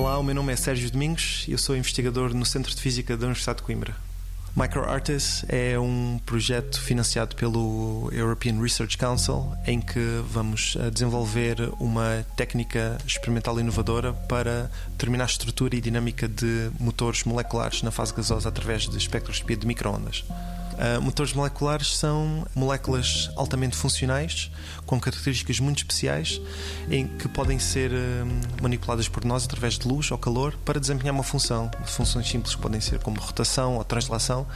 o meu nome é Sérgio Domingos e eu sou investigador no Centro de Física da Universidade de Coimbra. MicroArtis é um projeto financiado pelo European Research Council em que vamos eh, desenvolver uma técnica experimental inovadora para determinar a estrutura e dinâmica de motores moleculares na fase gasosa através de espectroscopia de microondas. Uh, motores moleculares são moléculas altamente funcionais, com características muito especiais, em que podem ser uh, manipuladas por nós através de luz ou calor para desempenhar uma função. Funções simples podem ser como rotação ou translação,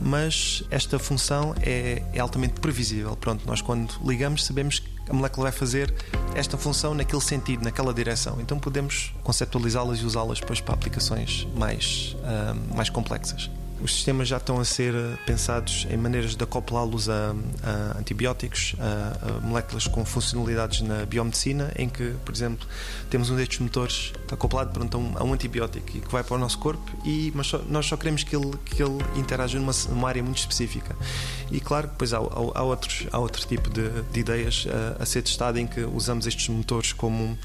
mas esta função é, é altamente previsível. Pronto, nós quando ligamos sabemos que a molécula vai fazer esta função naquele sentido, naquela direção. Então podemos conceptualizá-las e usá-las depois para aplicações mais, uh, mais complexas. Os sistemas já estão a ser eh, pensados em maneiras de acoplá-los a, a, antibióticos, a, a, moléculas com funcionalidades na biomedicina, em que, por exemplo, temos um destes motores acoplado pronto, a, um, a antibiótico e que vai para o nosso corpo, e, mas só, nós só queremos que ele, que ele interaja numa, numa área muito específica. E claro, depois há, há, há outros, há outro tipo de, de ideias a, a, ser testado em que usamos estes motores como,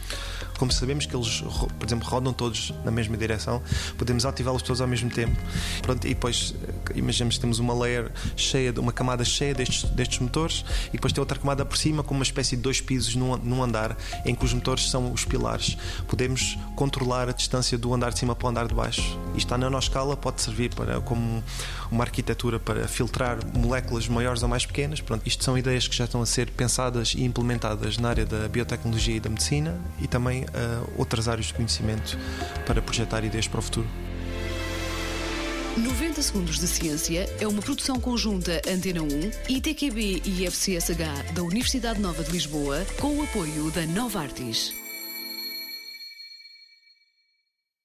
como sabemos que eles, por exemplo, rodam todos na mesma direção, podemos ativá-los todos ao mesmo tempo. Pronto, e depois eh, imaginemos que temos uma layer cheia, de uma camada cheia destes, destes motores e depois tem outra camada por cima com uma espécie de dois pisos num, num andar em que os motores são os pilares. Podemos controlar a distância do andar de cima para o andar de baixo. E está na nossa escala, pode servir para, como uma arquitetura para filtrar moléculas maiores ou mais pequenas. Pronto, isto são ideias que já estão a ser pensadas e implementadas na área da biotecnologia e da medicina e também uh, outras áreas de conhecimento para projetar ideias para o futuro. 90 Segundos de Ciência é uma produção conjunta Antena 1, ITQB e FCSH da Universidade Nova de Lisboa, com o apoio da Nova Artis.